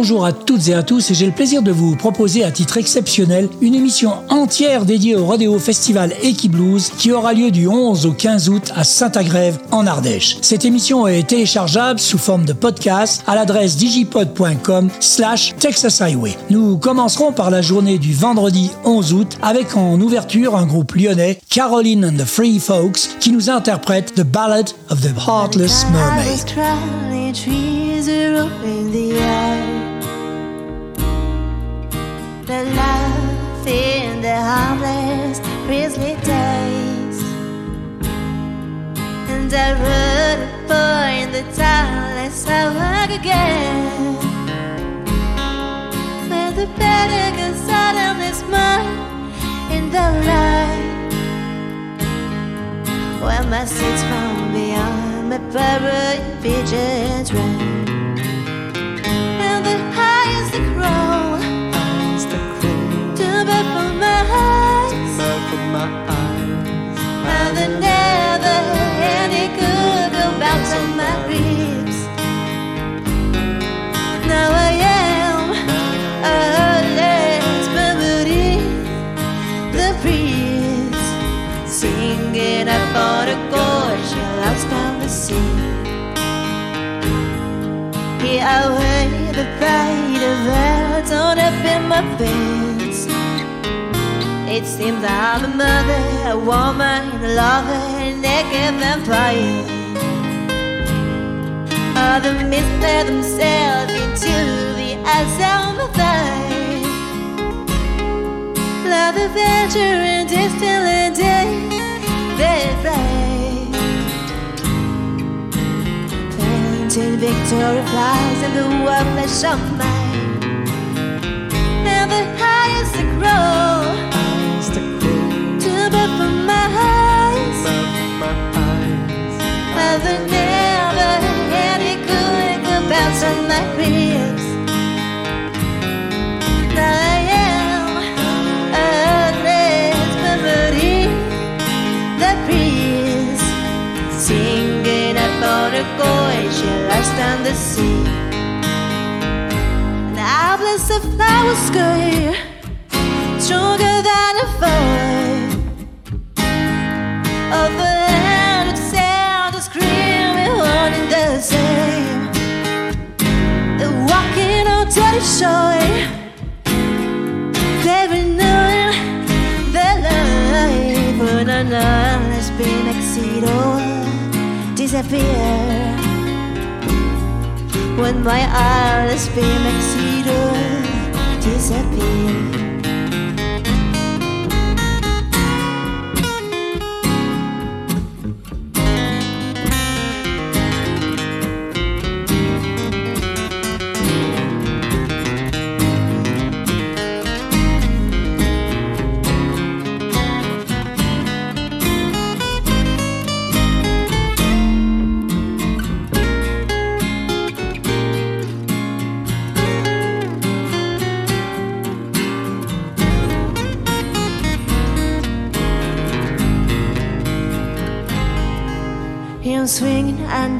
Bonjour à toutes et à tous et j'ai le plaisir de vous proposer à titre exceptionnel une émission entière dédiée au Rodeo Festival Equiblues qui aura lieu du 11 au 15 août à Saint-Agrève en Ardèche. Cette émission est téléchargeable sous forme de podcast à l'adresse digipod.com slash Texas Highway. Nous commencerons par la journée du vendredi 11 août avec en ouverture un groupe lyonnais, Caroline and the Free Folks, qui nous interprète The Ballad of the Heartless Mermaid. Harmless, grisly days. And I a boy in the timeless hour again. Where the better goes out on this mind in the light. Where my seats from beyond my parrot pigeons run. And the highest the crow, but for my eyes. And the never any good about my ribs. Now I am a heartless mermaid, the breeze singing up on a gorge lost on the sea. Here I weigh the pride of words on up in my veins. It seems I'm a mother, a woman, a lover, a naked vampire. Other mislead themselves into the eyes of my thighs. Love adventure and distant day, they fly. Painted victory flies in the world flesh of mine. And the highest grow, eyes. Never good bounce on my. I am a memory, the singing a lost the sea. And I bless the flower sky, stronger than a fire. Of a hundred sound of screaming, one and the same. They're walking on dirty shore. Very knowing their life when none has been exceeded or disappear. When my eyes has been exceeded, disappear.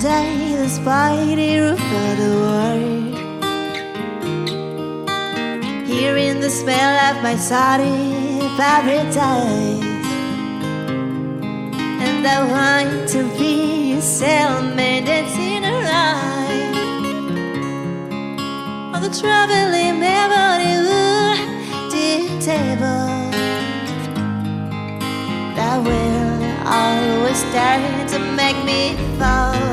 Under the spiny roof of the world. Hearing the smell of my sorry paradise. And I want to be a sailman dancing around on the traveling memory table that will always start to make me fall.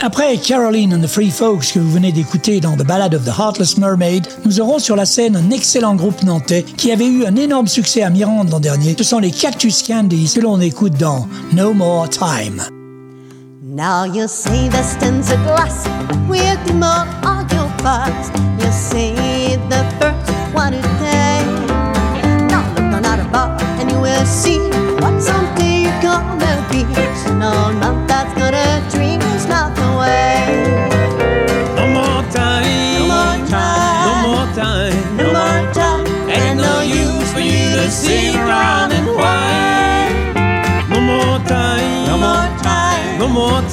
Après Caroline and the Free Folks que vous venez d'écouter dans The Ballad of the Heartless Mermaid, nous aurons sur la scène un excellent groupe nantais qui avait eu un énorme succès à Mirande l'an dernier. Ce sont les Cactus Candies que l'on écoute dans No More Time. Now you see the at last with more on your see the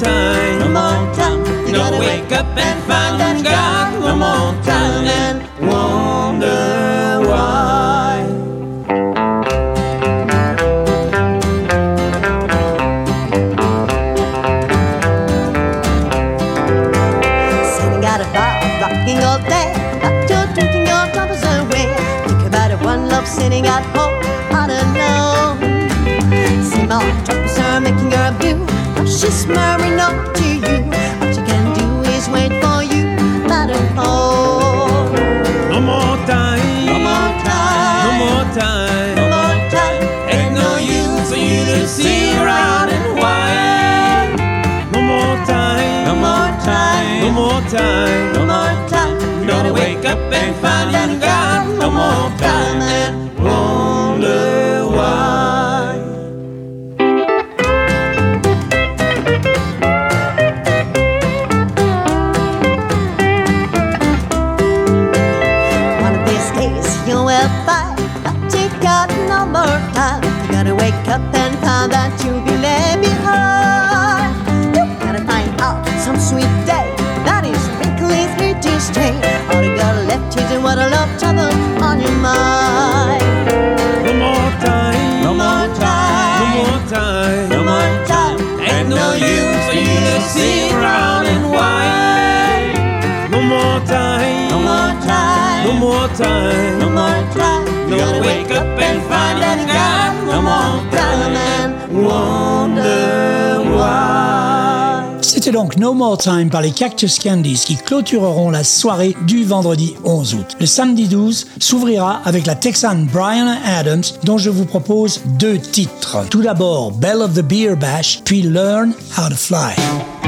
time. No more time. You, you gotta, wake up and find that you got no more time. up to you. What you can do is wait for you. No more time. No more time. No more time. No more time. Ain't no use for you to see around and whine. No more time. No more time. No more time. No more time. Gonna wake up and find you got no more time. No More Time par les Cactus Candies qui clôtureront la soirée du vendredi 11 août. Le samedi 12 s'ouvrira avec la Texane Brian Adams dont je vous propose deux titres. Tout d'abord Bell of the Beer Bash, puis Learn How to Fly.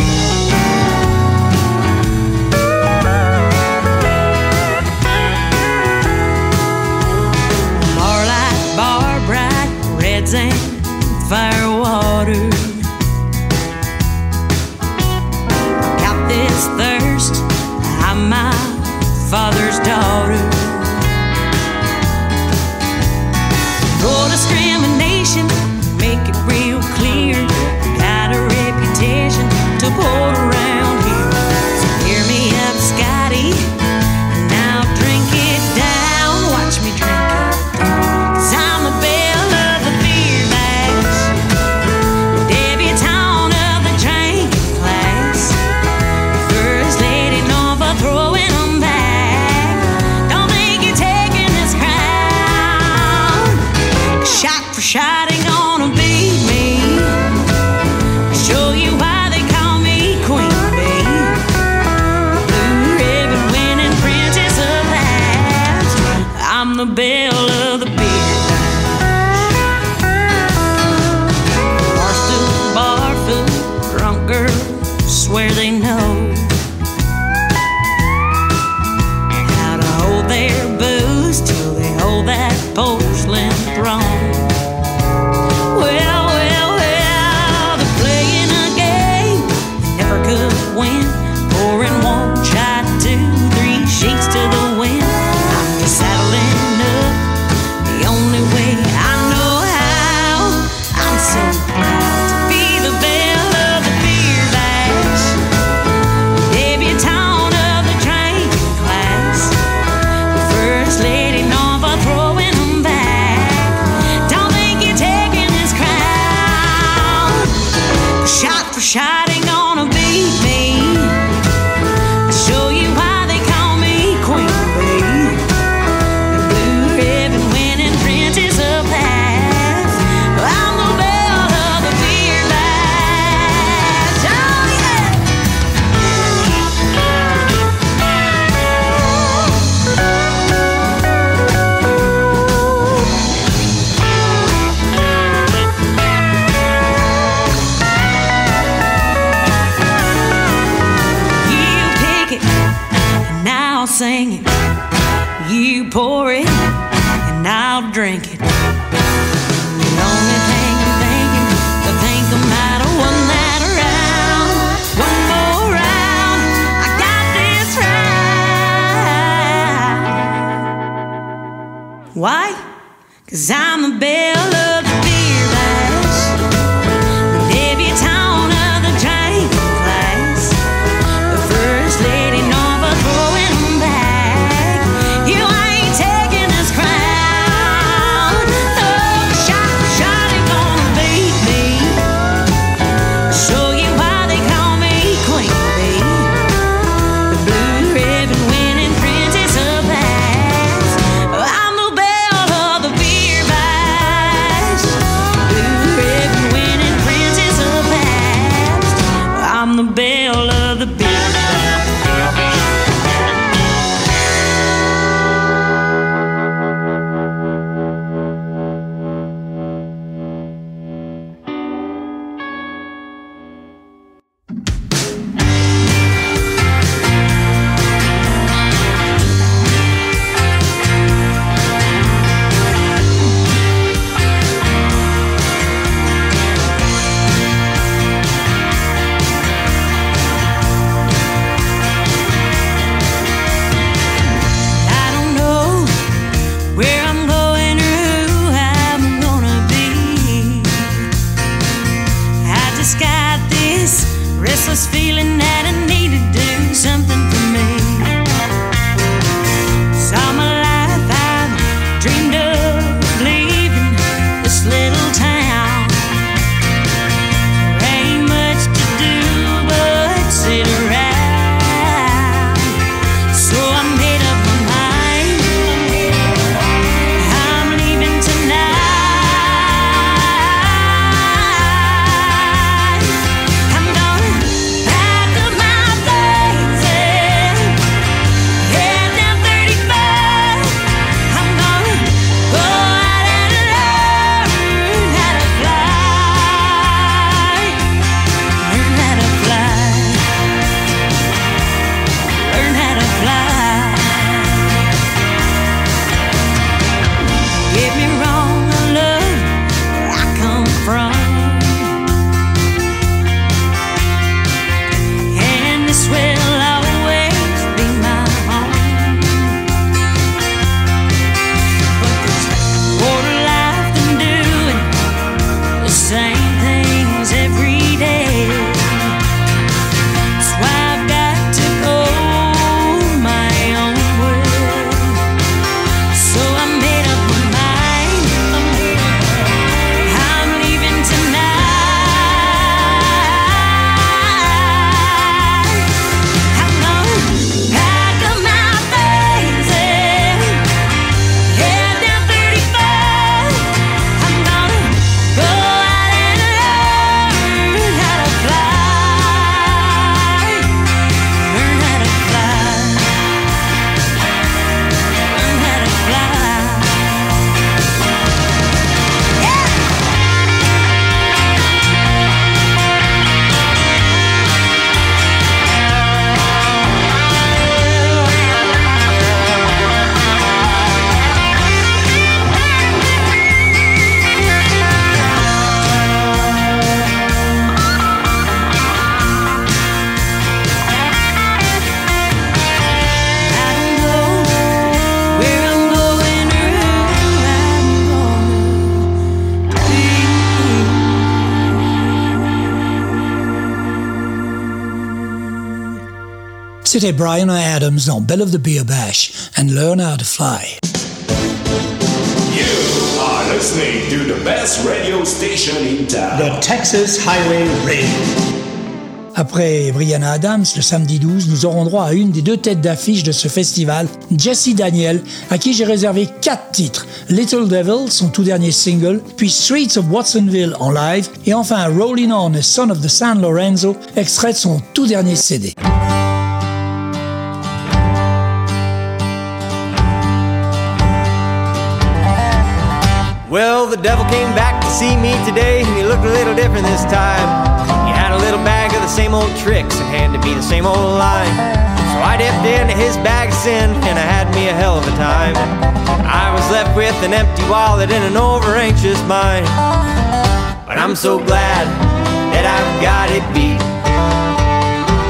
C'était Brian Adams dans Bell of the Beer Bash and Learn How to Fly. You are listening to the best radio station in town. The Texas Highway Radio. Après Brianna Adams, le samedi 12, nous aurons droit à une des deux têtes d'affiche de ce festival, Jesse Daniel, à qui j'ai réservé quatre titres. Little Devil, son tout dernier single, puis Streets of Watsonville en live, et enfin Rolling On, a Son of the San Lorenzo, extrait de son tout dernier CD. Well, the devil came back to see me today, and he looked a little different this time. He had a little bag of the same old tricks and handed me the same old line. So I dipped into his bag of sin, and I had me a hell of a time. I was left with an empty wallet and an over anxious mind. But I'm so glad that I've got it beat.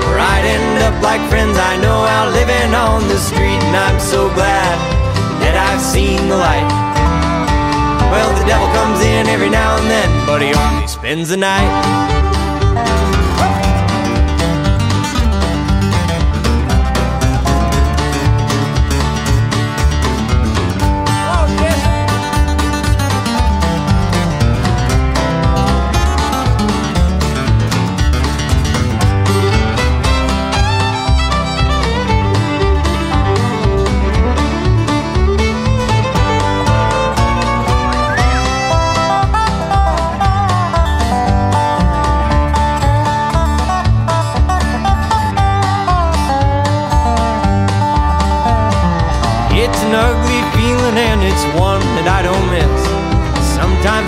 Or I'd end up like friends I know out living on the street, and I'm so glad that I've seen the light. Well, the devil comes in every now and then, but he only spends the night.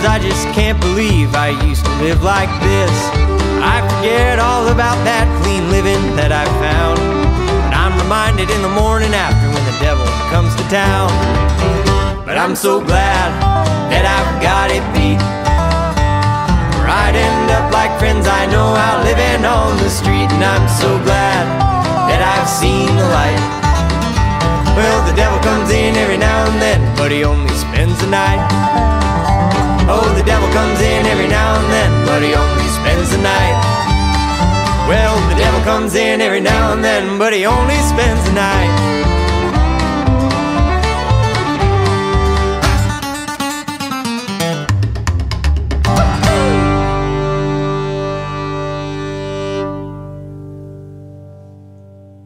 I just can't believe I used to live like this. I forget all about that clean living that I found. But I'm reminded in the morning after when the devil comes to town. But I'm so glad that I've got it beat. Where I'd end up like friends I know out living on the street. And I'm so glad that I've seen the light. Well, the devil comes in every now and then, but he only spends the night. Oh, the devil comes in every now and then, but he only spends the night. Well, the devil comes in every now and then, but he only spends the night.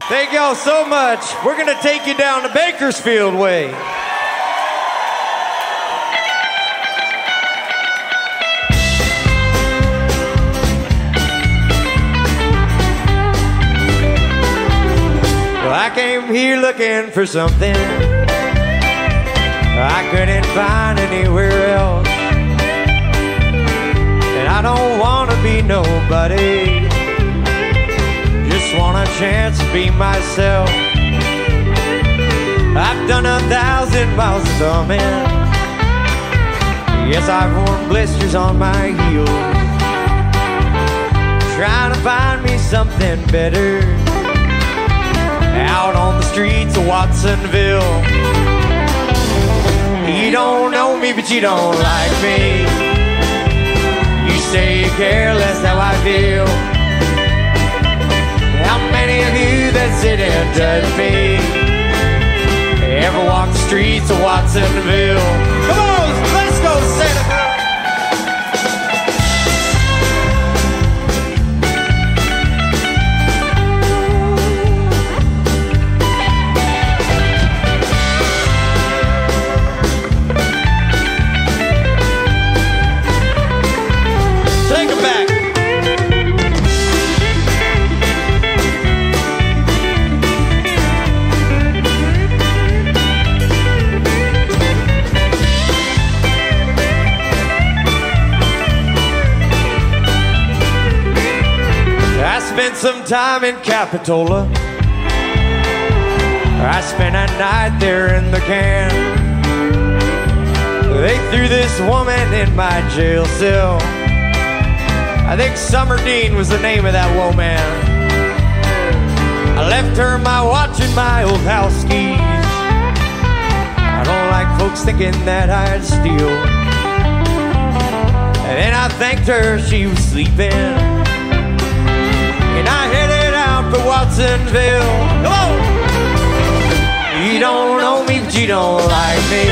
Thank y'all so much. We're going to take you down the Bakersfield way. Here looking for something I couldn't find anywhere else. And I don't want to be nobody just want a chance to be myself. I've done a thousand miles of coming. Yes, I've worn blisters on my heels. Trying to find me something better. Out on the streets of Watsonville. You don't know me, but you don't like me. You say you care less how I feel. How many of you that sit and judge me ever walk the streets of Watsonville? Come on, time in Capitola. I spent a night there in the can. They threw this woman in my jail cell. I think Summer Dean was the name of that woman. I left her my watch and my old house keys. I don't like folks thinking that I'd steal. And then I thanked her she was sleeping. Watsonville. Come on! You don't know me, but you don't like me.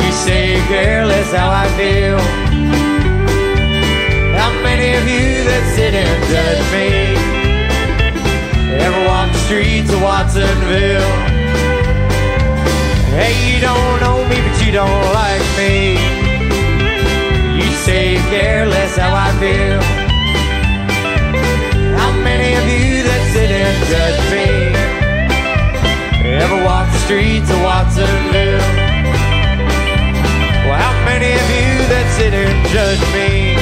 You say care less how I feel. How many of you that sit and judge me ever walk the streets of Watsonville? Hey, you don't know me, but you don't like me. You say care less how I feel. And judge me ever walk the streets of Watsonville? Well, how many of you that sit and judge me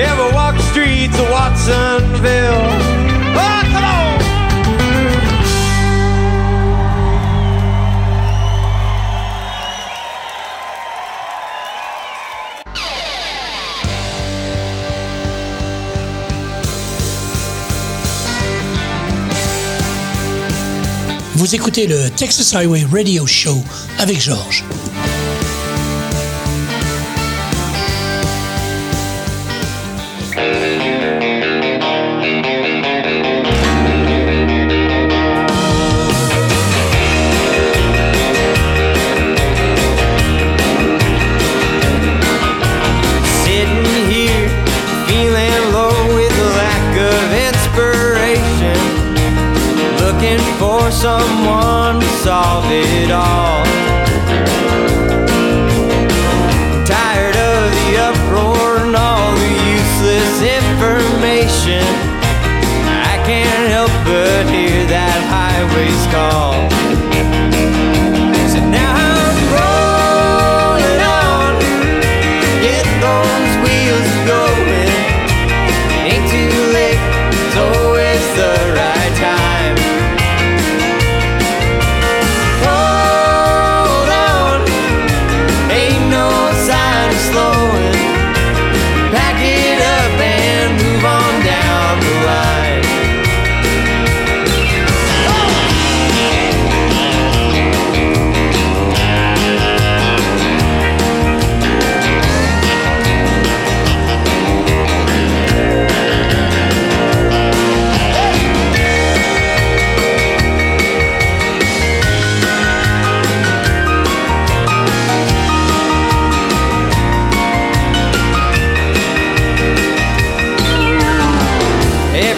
ever walk the streets of Watsonville? Vous écoutez le Texas Highway Radio Show avec Georges. someone to solve it all.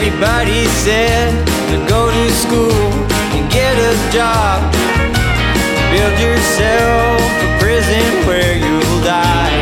Everybody said to go to school and get a job. Build yourself a prison where you'll die.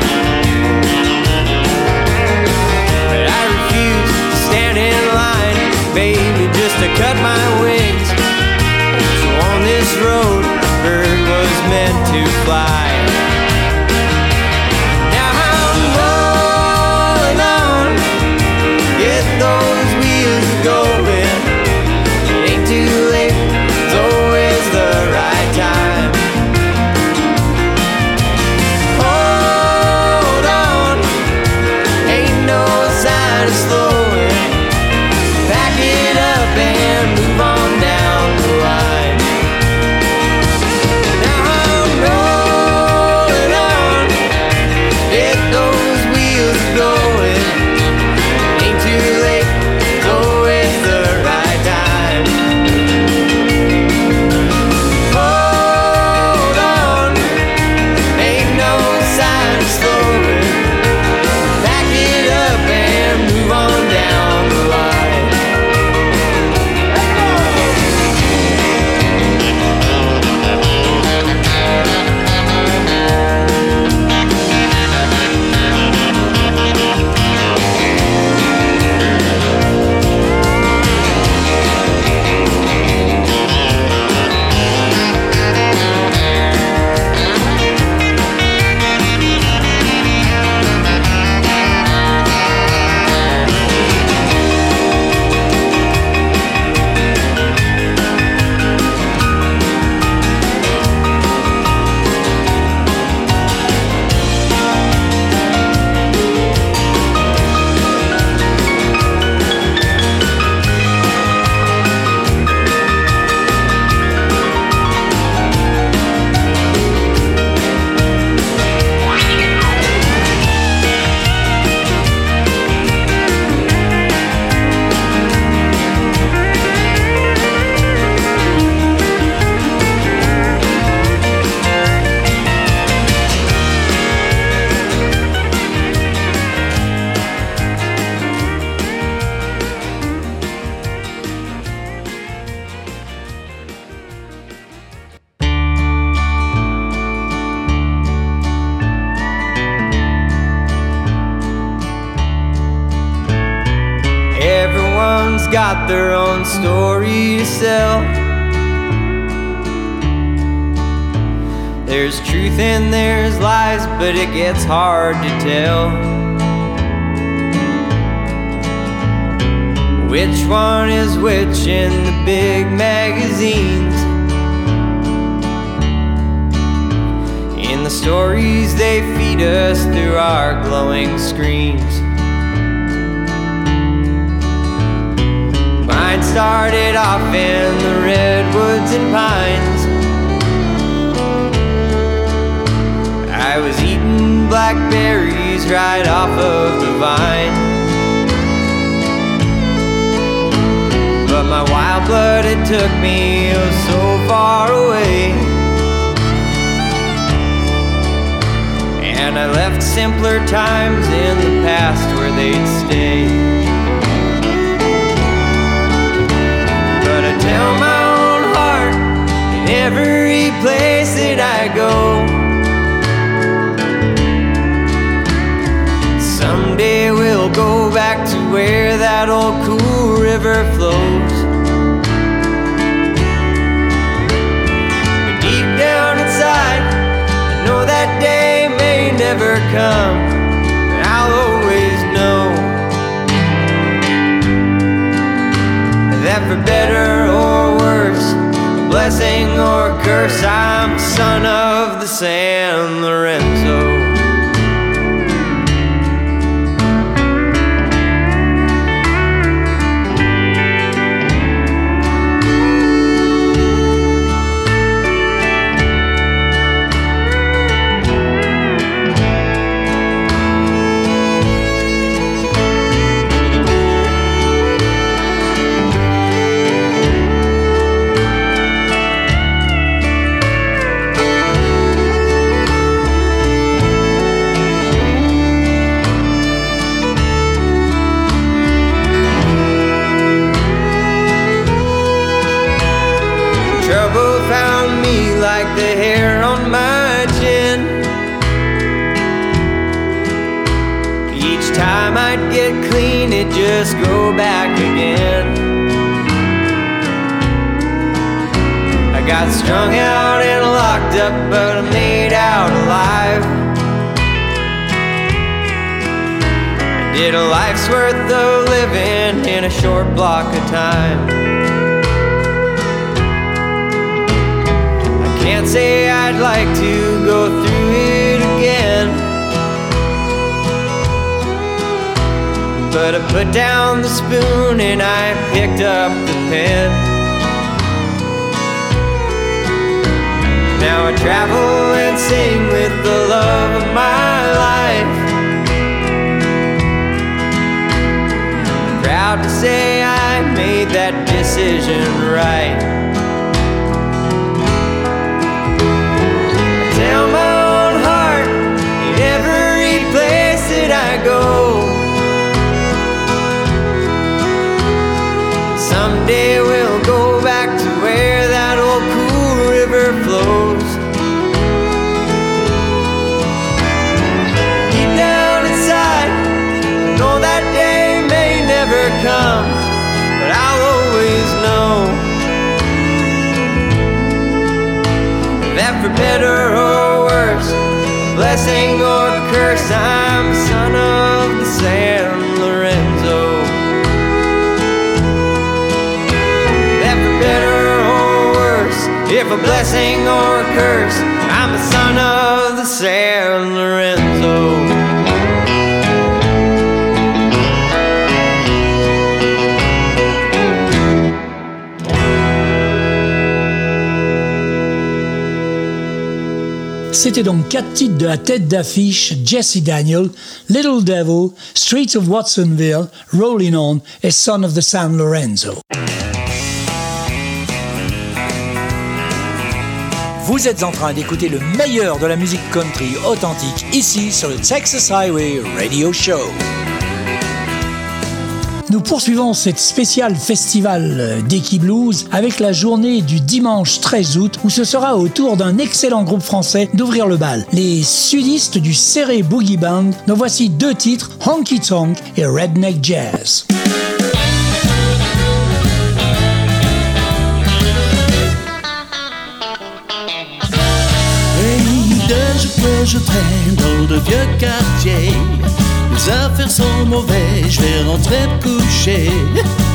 but it gets hard to tell which one is which in the big magazines. In the stories they feed us through our glowing screens. Mine started off in the redwoods and pines. I was eating blackberries right off of the vine. But my wild blood had took me so far away. And I left simpler times in the past where they'd stay. But I tell my own heart in every place that I go. Back to where that old cool river flows. But deep down inside, I know that day may never come. But I'll always know that for better or worse, blessing or curse, I'm son of the San Lorenzo. It'd just go back again. I got strung out and locked up, but I made out alive. I did a life's worth of living in a short block of time. I can't say I'd like to go through But I put down the spoon and I picked up the pen. Now I travel and sing with the love of my life. Proud to say I made that decision right. For better or worse, blessing or curse, I'm a son of the San Lorenzo. That for better or worse, if a blessing or a curse, I'm a son of the San Lorenzo. C'était donc quatre titres de la tête d'affiche Jesse Daniel, Little Devil, Streets of Watsonville, Rolling On et Son of the San Lorenzo. Vous êtes en train d'écouter le meilleur de la musique country authentique ici sur le Texas Highway Radio Show. Nous poursuivons cette spéciale festival d'Eki Blues avec la journée du dimanche 13 août où ce sera au tour d'un excellent groupe français d'ouvrir le bal. Les sudistes du Serré Boogie Band nous voici deux titres, Honky Tonk et Redneck Jazz. Affaires sont mauvaises, je vais rentrer coucher.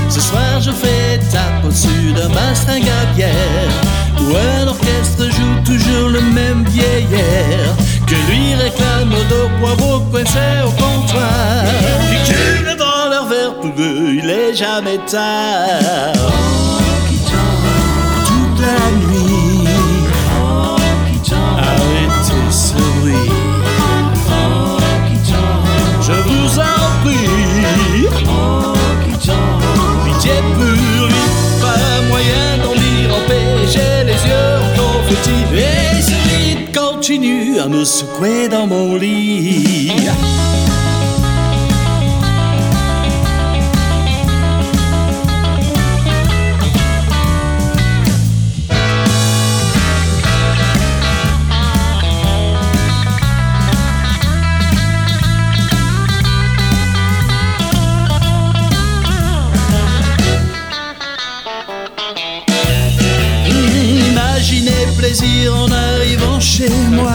Ce soir je fais tape au-dessus d'un bastingue à bière. Où un orchestre joue toujours le même vieillard. Que lui réclame deux poireaux coincés au comptoir. Qui dans leur verre tous deux, il est jamais tard. Toute la nuit motivés, il continue à me secouer dans mon lit. en arrivant chez moi.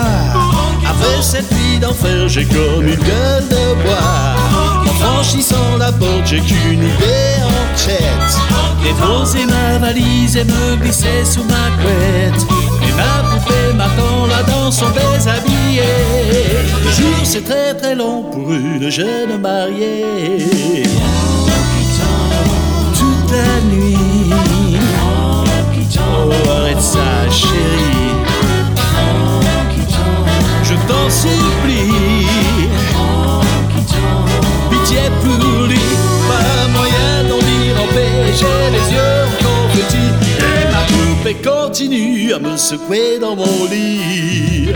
Après cette vie d'enfer, j'ai comme une gueule de bois. En franchissant la porte, j'ai qu'une idée en tête. Déposer ma valise et me glisser sous ma couette. Et ma poupée m'attend là dans son déshabillé. Le jour, c'est très très long pour une jeune mariée. Toute la nuit. continue à me secouer dans mon lit.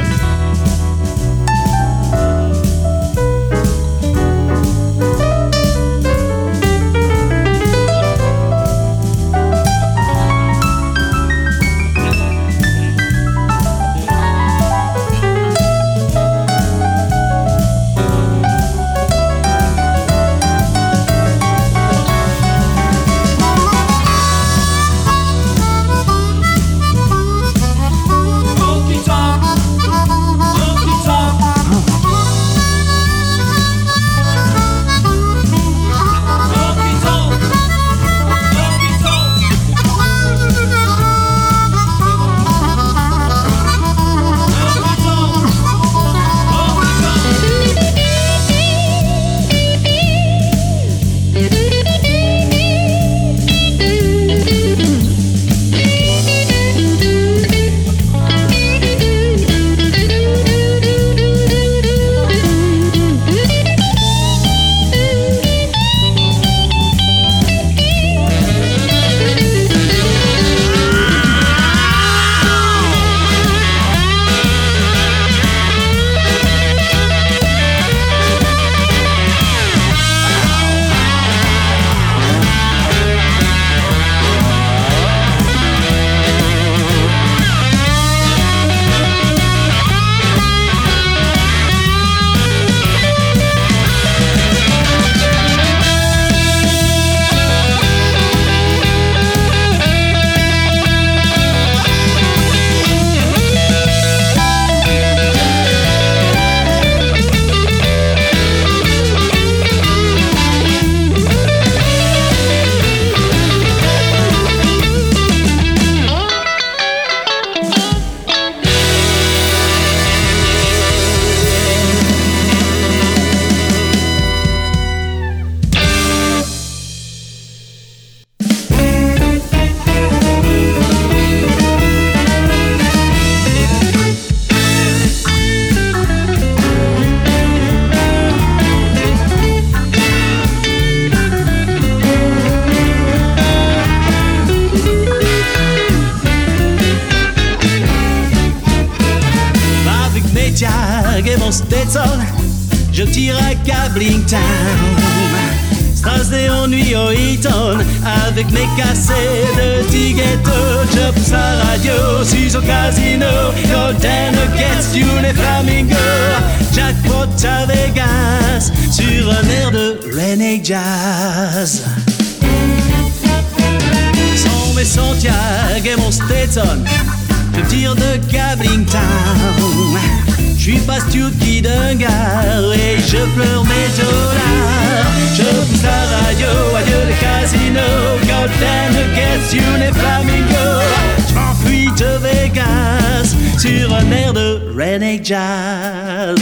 sur un air de René Jazz.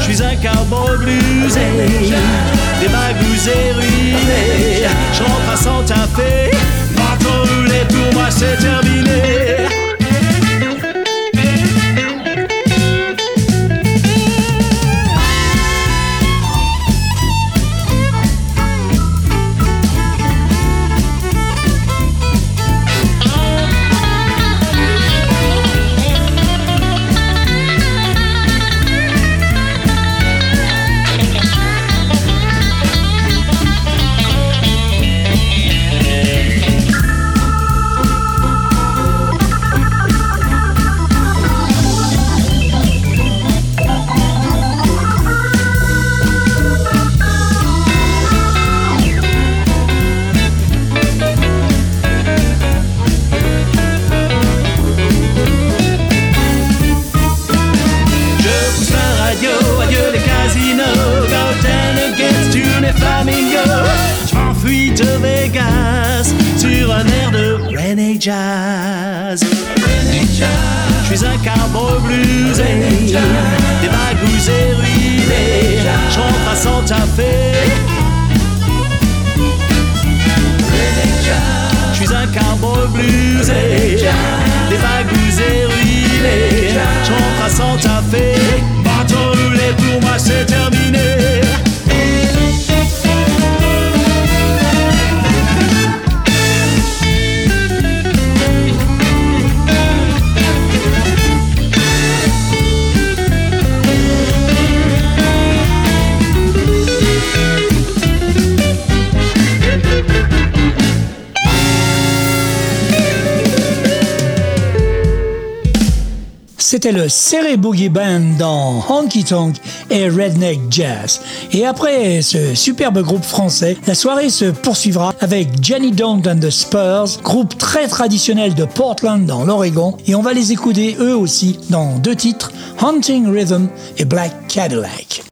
Je suis un cowboy bluesé, des bagous ruinés. Je rentre à Santa Fe, maintenant les tours, moi c'est terminé. Des bagous et ruinés. Je rentre à Santa Fe. Je suis un cowboy bluesé, des bagous et ruinés. Je rentre à Santa Fe, bateau roulé pour moi c'est C'était le Serré Boogie Band dans Honky Tonk et Redneck Jazz. Et après ce superbe groupe français, la soirée se poursuivra avec Jenny Don't and the Spurs, groupe très traditionnel de Portland dans l'Oregon. Et on va les écouter eux aussi dans deux titres, Hunting Rhythm et Black Cadillac.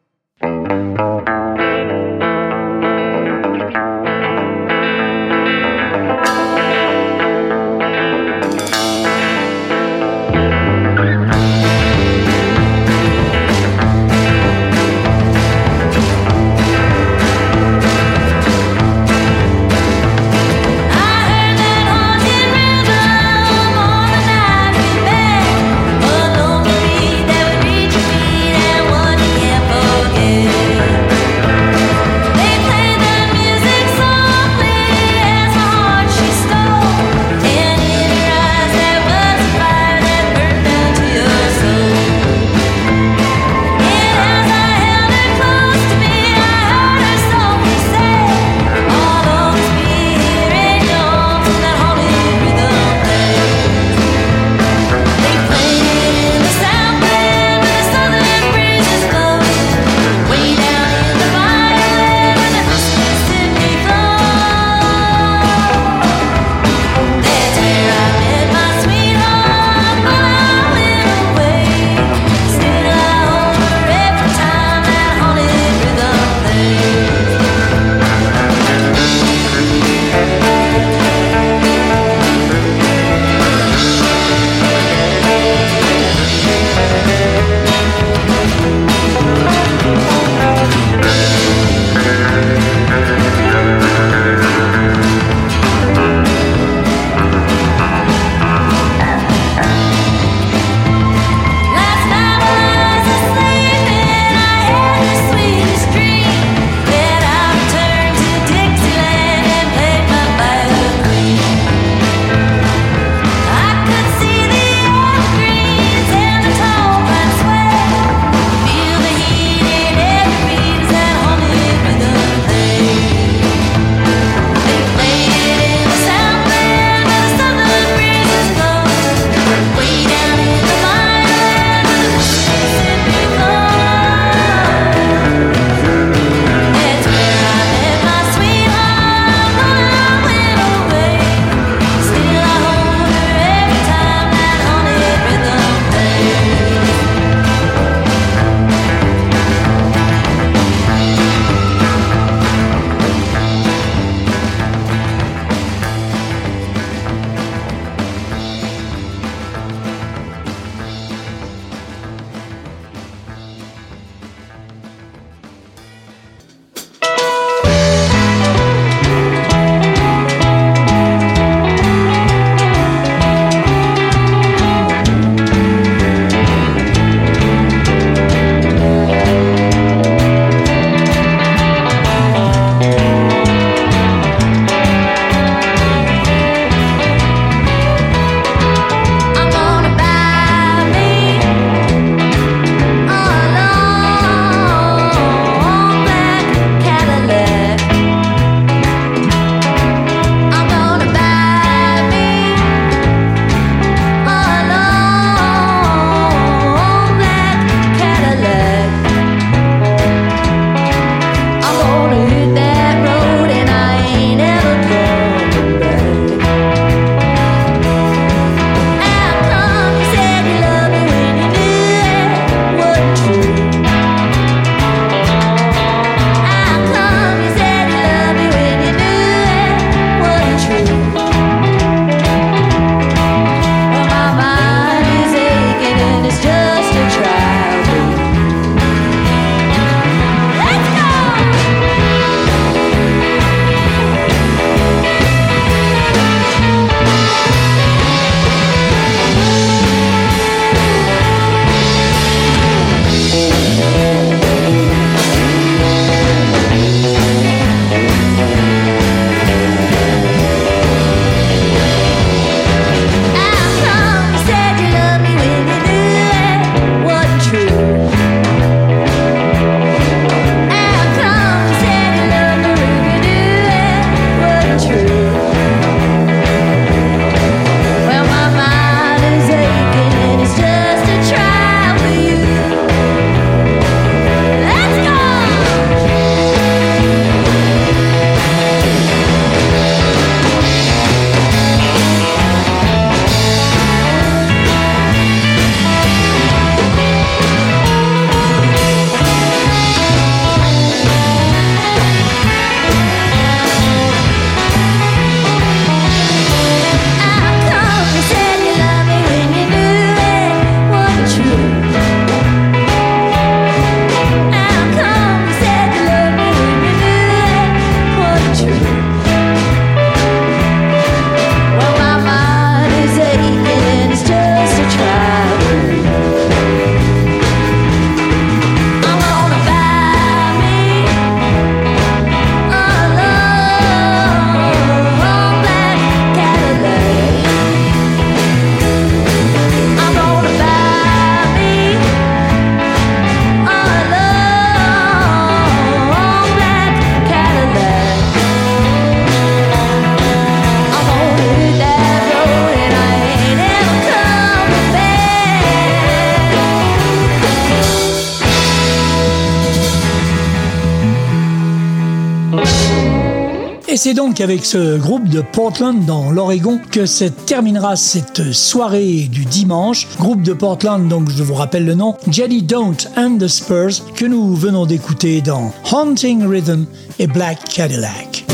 C'est donc avec ce groupe de Portland dans l'Oregon que se terminera cette soirée du dimanche. Groupe de Portland, donc je vous rappelle le nom, Jelly Don't and the Spurs, que nous venons d'écouter dans Haunting Rhythm et Black Cadillac.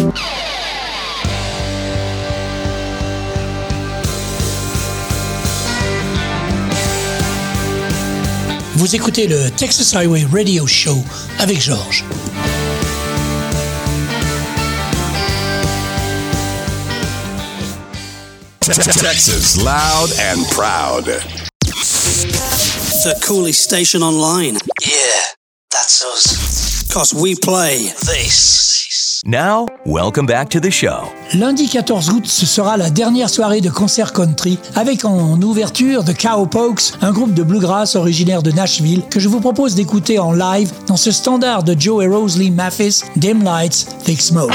Vous écoutez le Texas Highway Radio Show avec Georges. Texas loud and proud. The coolest station online. Yeah, that's us. Cause we play this. Now, welcome back to the show. Lundi 14 août, ce sera la dernière soirée de concert country avec en ouverture The Cowpokes, un groupe de bluegrass originaire de Nashville que je vous propose d'écouter en live dans ce standard de Joe et Rosalie Mathis, Dim Lights, Thick Smoke.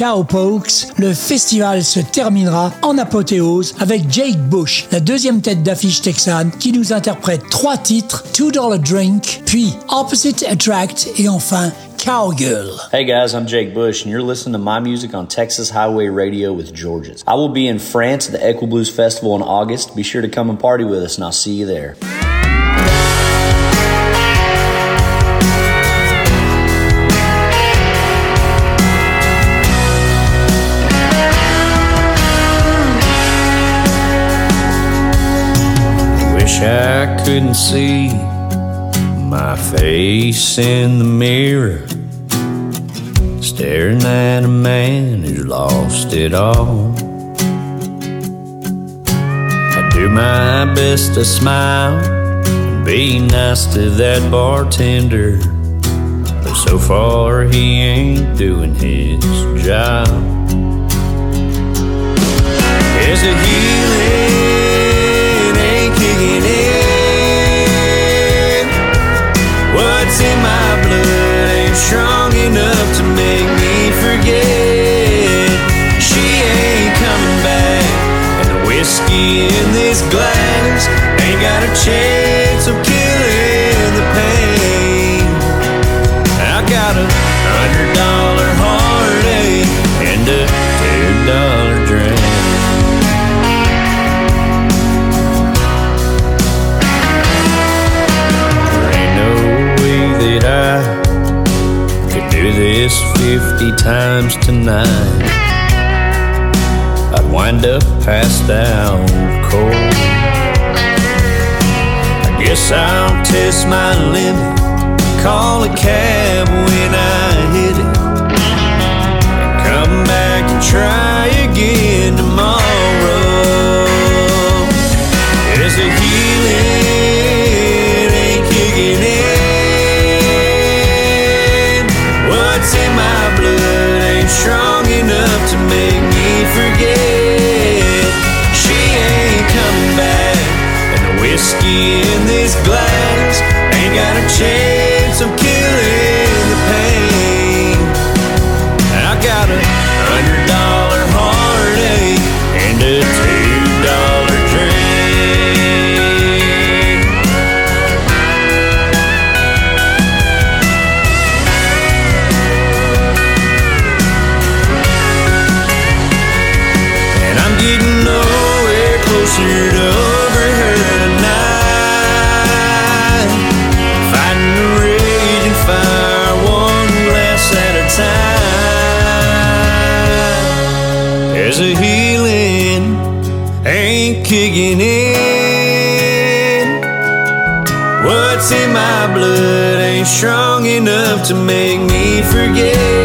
Cowpokes, le festival se terminera en apothéose avec Jake Bush, la deuxième tête d'affiche texane, qui nous interprète trois titres, Two Dollar Drink, puis Opposite Attract et enfin Cowgirl. Hey guys, I'm Jake Bush, and you're listening to my music on Texas Highway Radio with Georges. I will be in France at the Equi Blues Festival in August. Be sure to come and party with us, and I'll see you there. Wish I couldn't see my face in the mirror, staring at a man who's lost it all. I do my best to smile and be nice to that bartender, but so far he ain't doing his job. There's a healing whiskey in this glass ain't got a chance of killing the pain. I got a hundred dollar heartache and a two dollar drink. There ain't no way that I could do this 50 times tonight. Wind up passed out cold. I guess I'll test my limit, call a cab when I hit it, and come back and try again in this glass. Ain't got a chance of killing There's healing ain't kicking in. What's in my blood ain't strong enough to make me forget.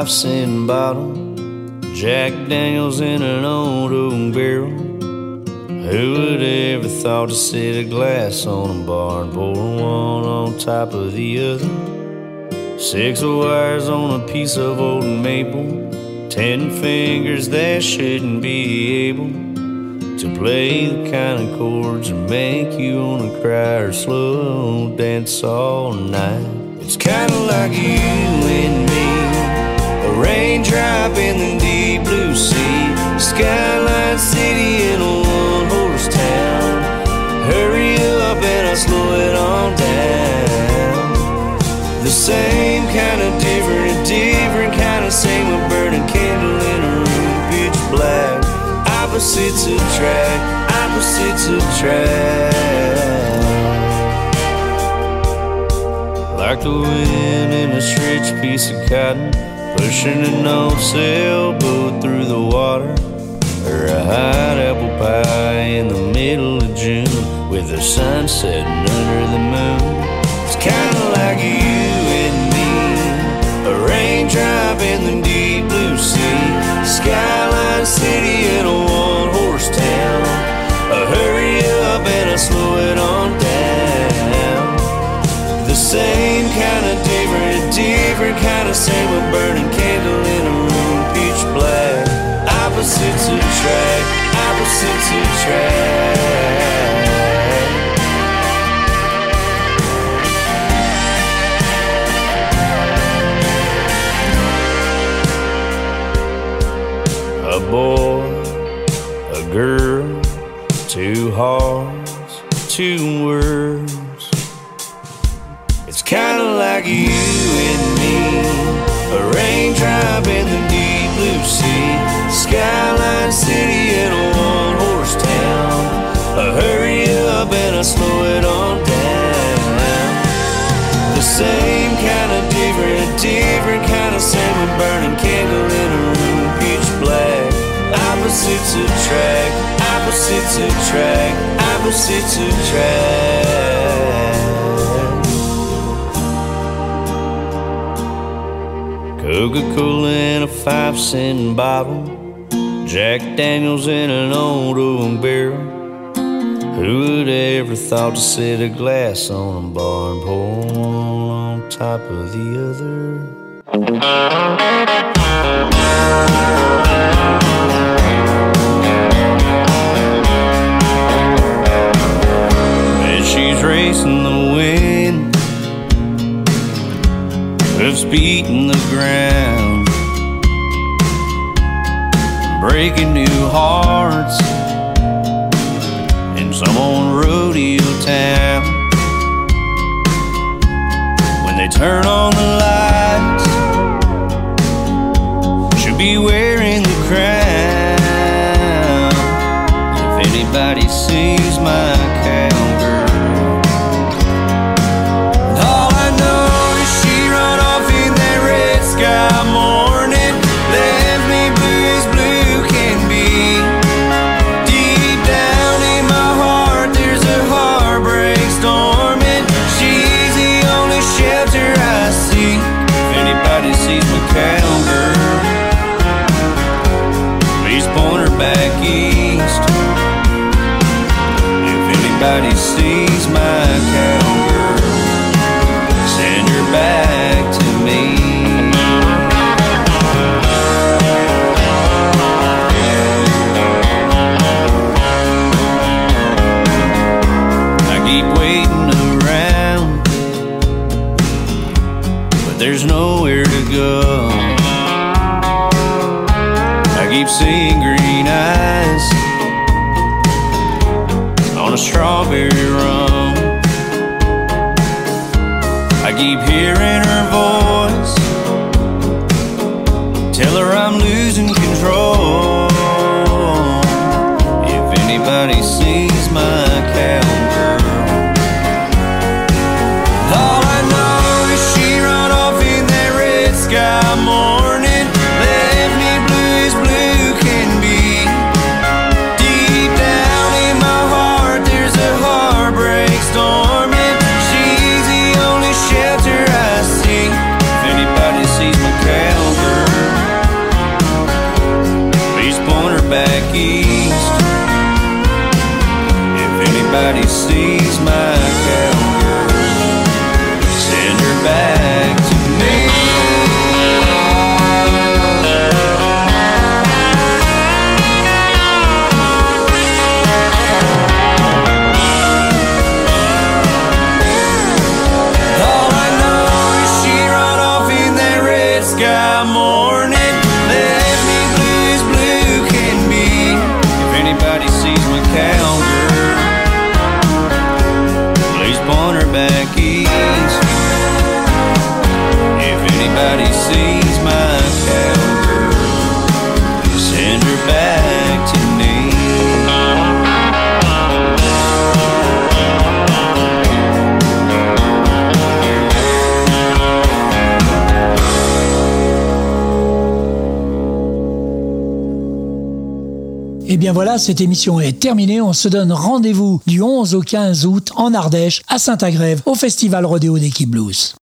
Five cent bottle, Jack Daniels in an old oak barrel. Who would ever thought to set a glass on a bar and pour one on top of the other? Six wires on a piece of old maple, ten fingers that shouldn't be able to play the kind of chords that make you wanna cry or slow dance all night. It's kinda like you and me, a raindrop in the deep blue sea, skyline city in a one horse town. Hurry up and I'll slow it on down. The same kind of different, different kind of same with burning candle in a room. Pitch black. Opposites attract, opposites attract. Like the wind in a stretched piece of cotton, pushing an old sailboat through the water. Or a hot apple pie in the middle of June with the sun setting under the moon. It's kinda like you and me, a raindrop in the deep blue sea, skyline city in a of same, a burning candle in a room, pitch black. Opposites attract, opposites attract. A boy, a girl, two hearts, two words. It's kinda like you raindrop in the deep blue sea, skyline city in a one horse town. A hurry up and I slow it on down. The same kind of different, different kind of same, burning candle in a room, pitch black. Opposites attract, opposites attract, opposites attract. Coca Cola in a five cent bottle, Jack Daniels in an old oak barrel. Who would ever thought to set a glass on a bar and pour one on top of the other? She's racing the wind, hooves beating the ground, breaking new hearts in some old rodeo town. When they turn on the lights, she'll be wearing anybody I bien voilà, cette émission est terminée. On se donne rendez-vous du 11 au 15 août en Ardèche, à Saint-Agrève, au Festival Rodéo d'Equipe Blues.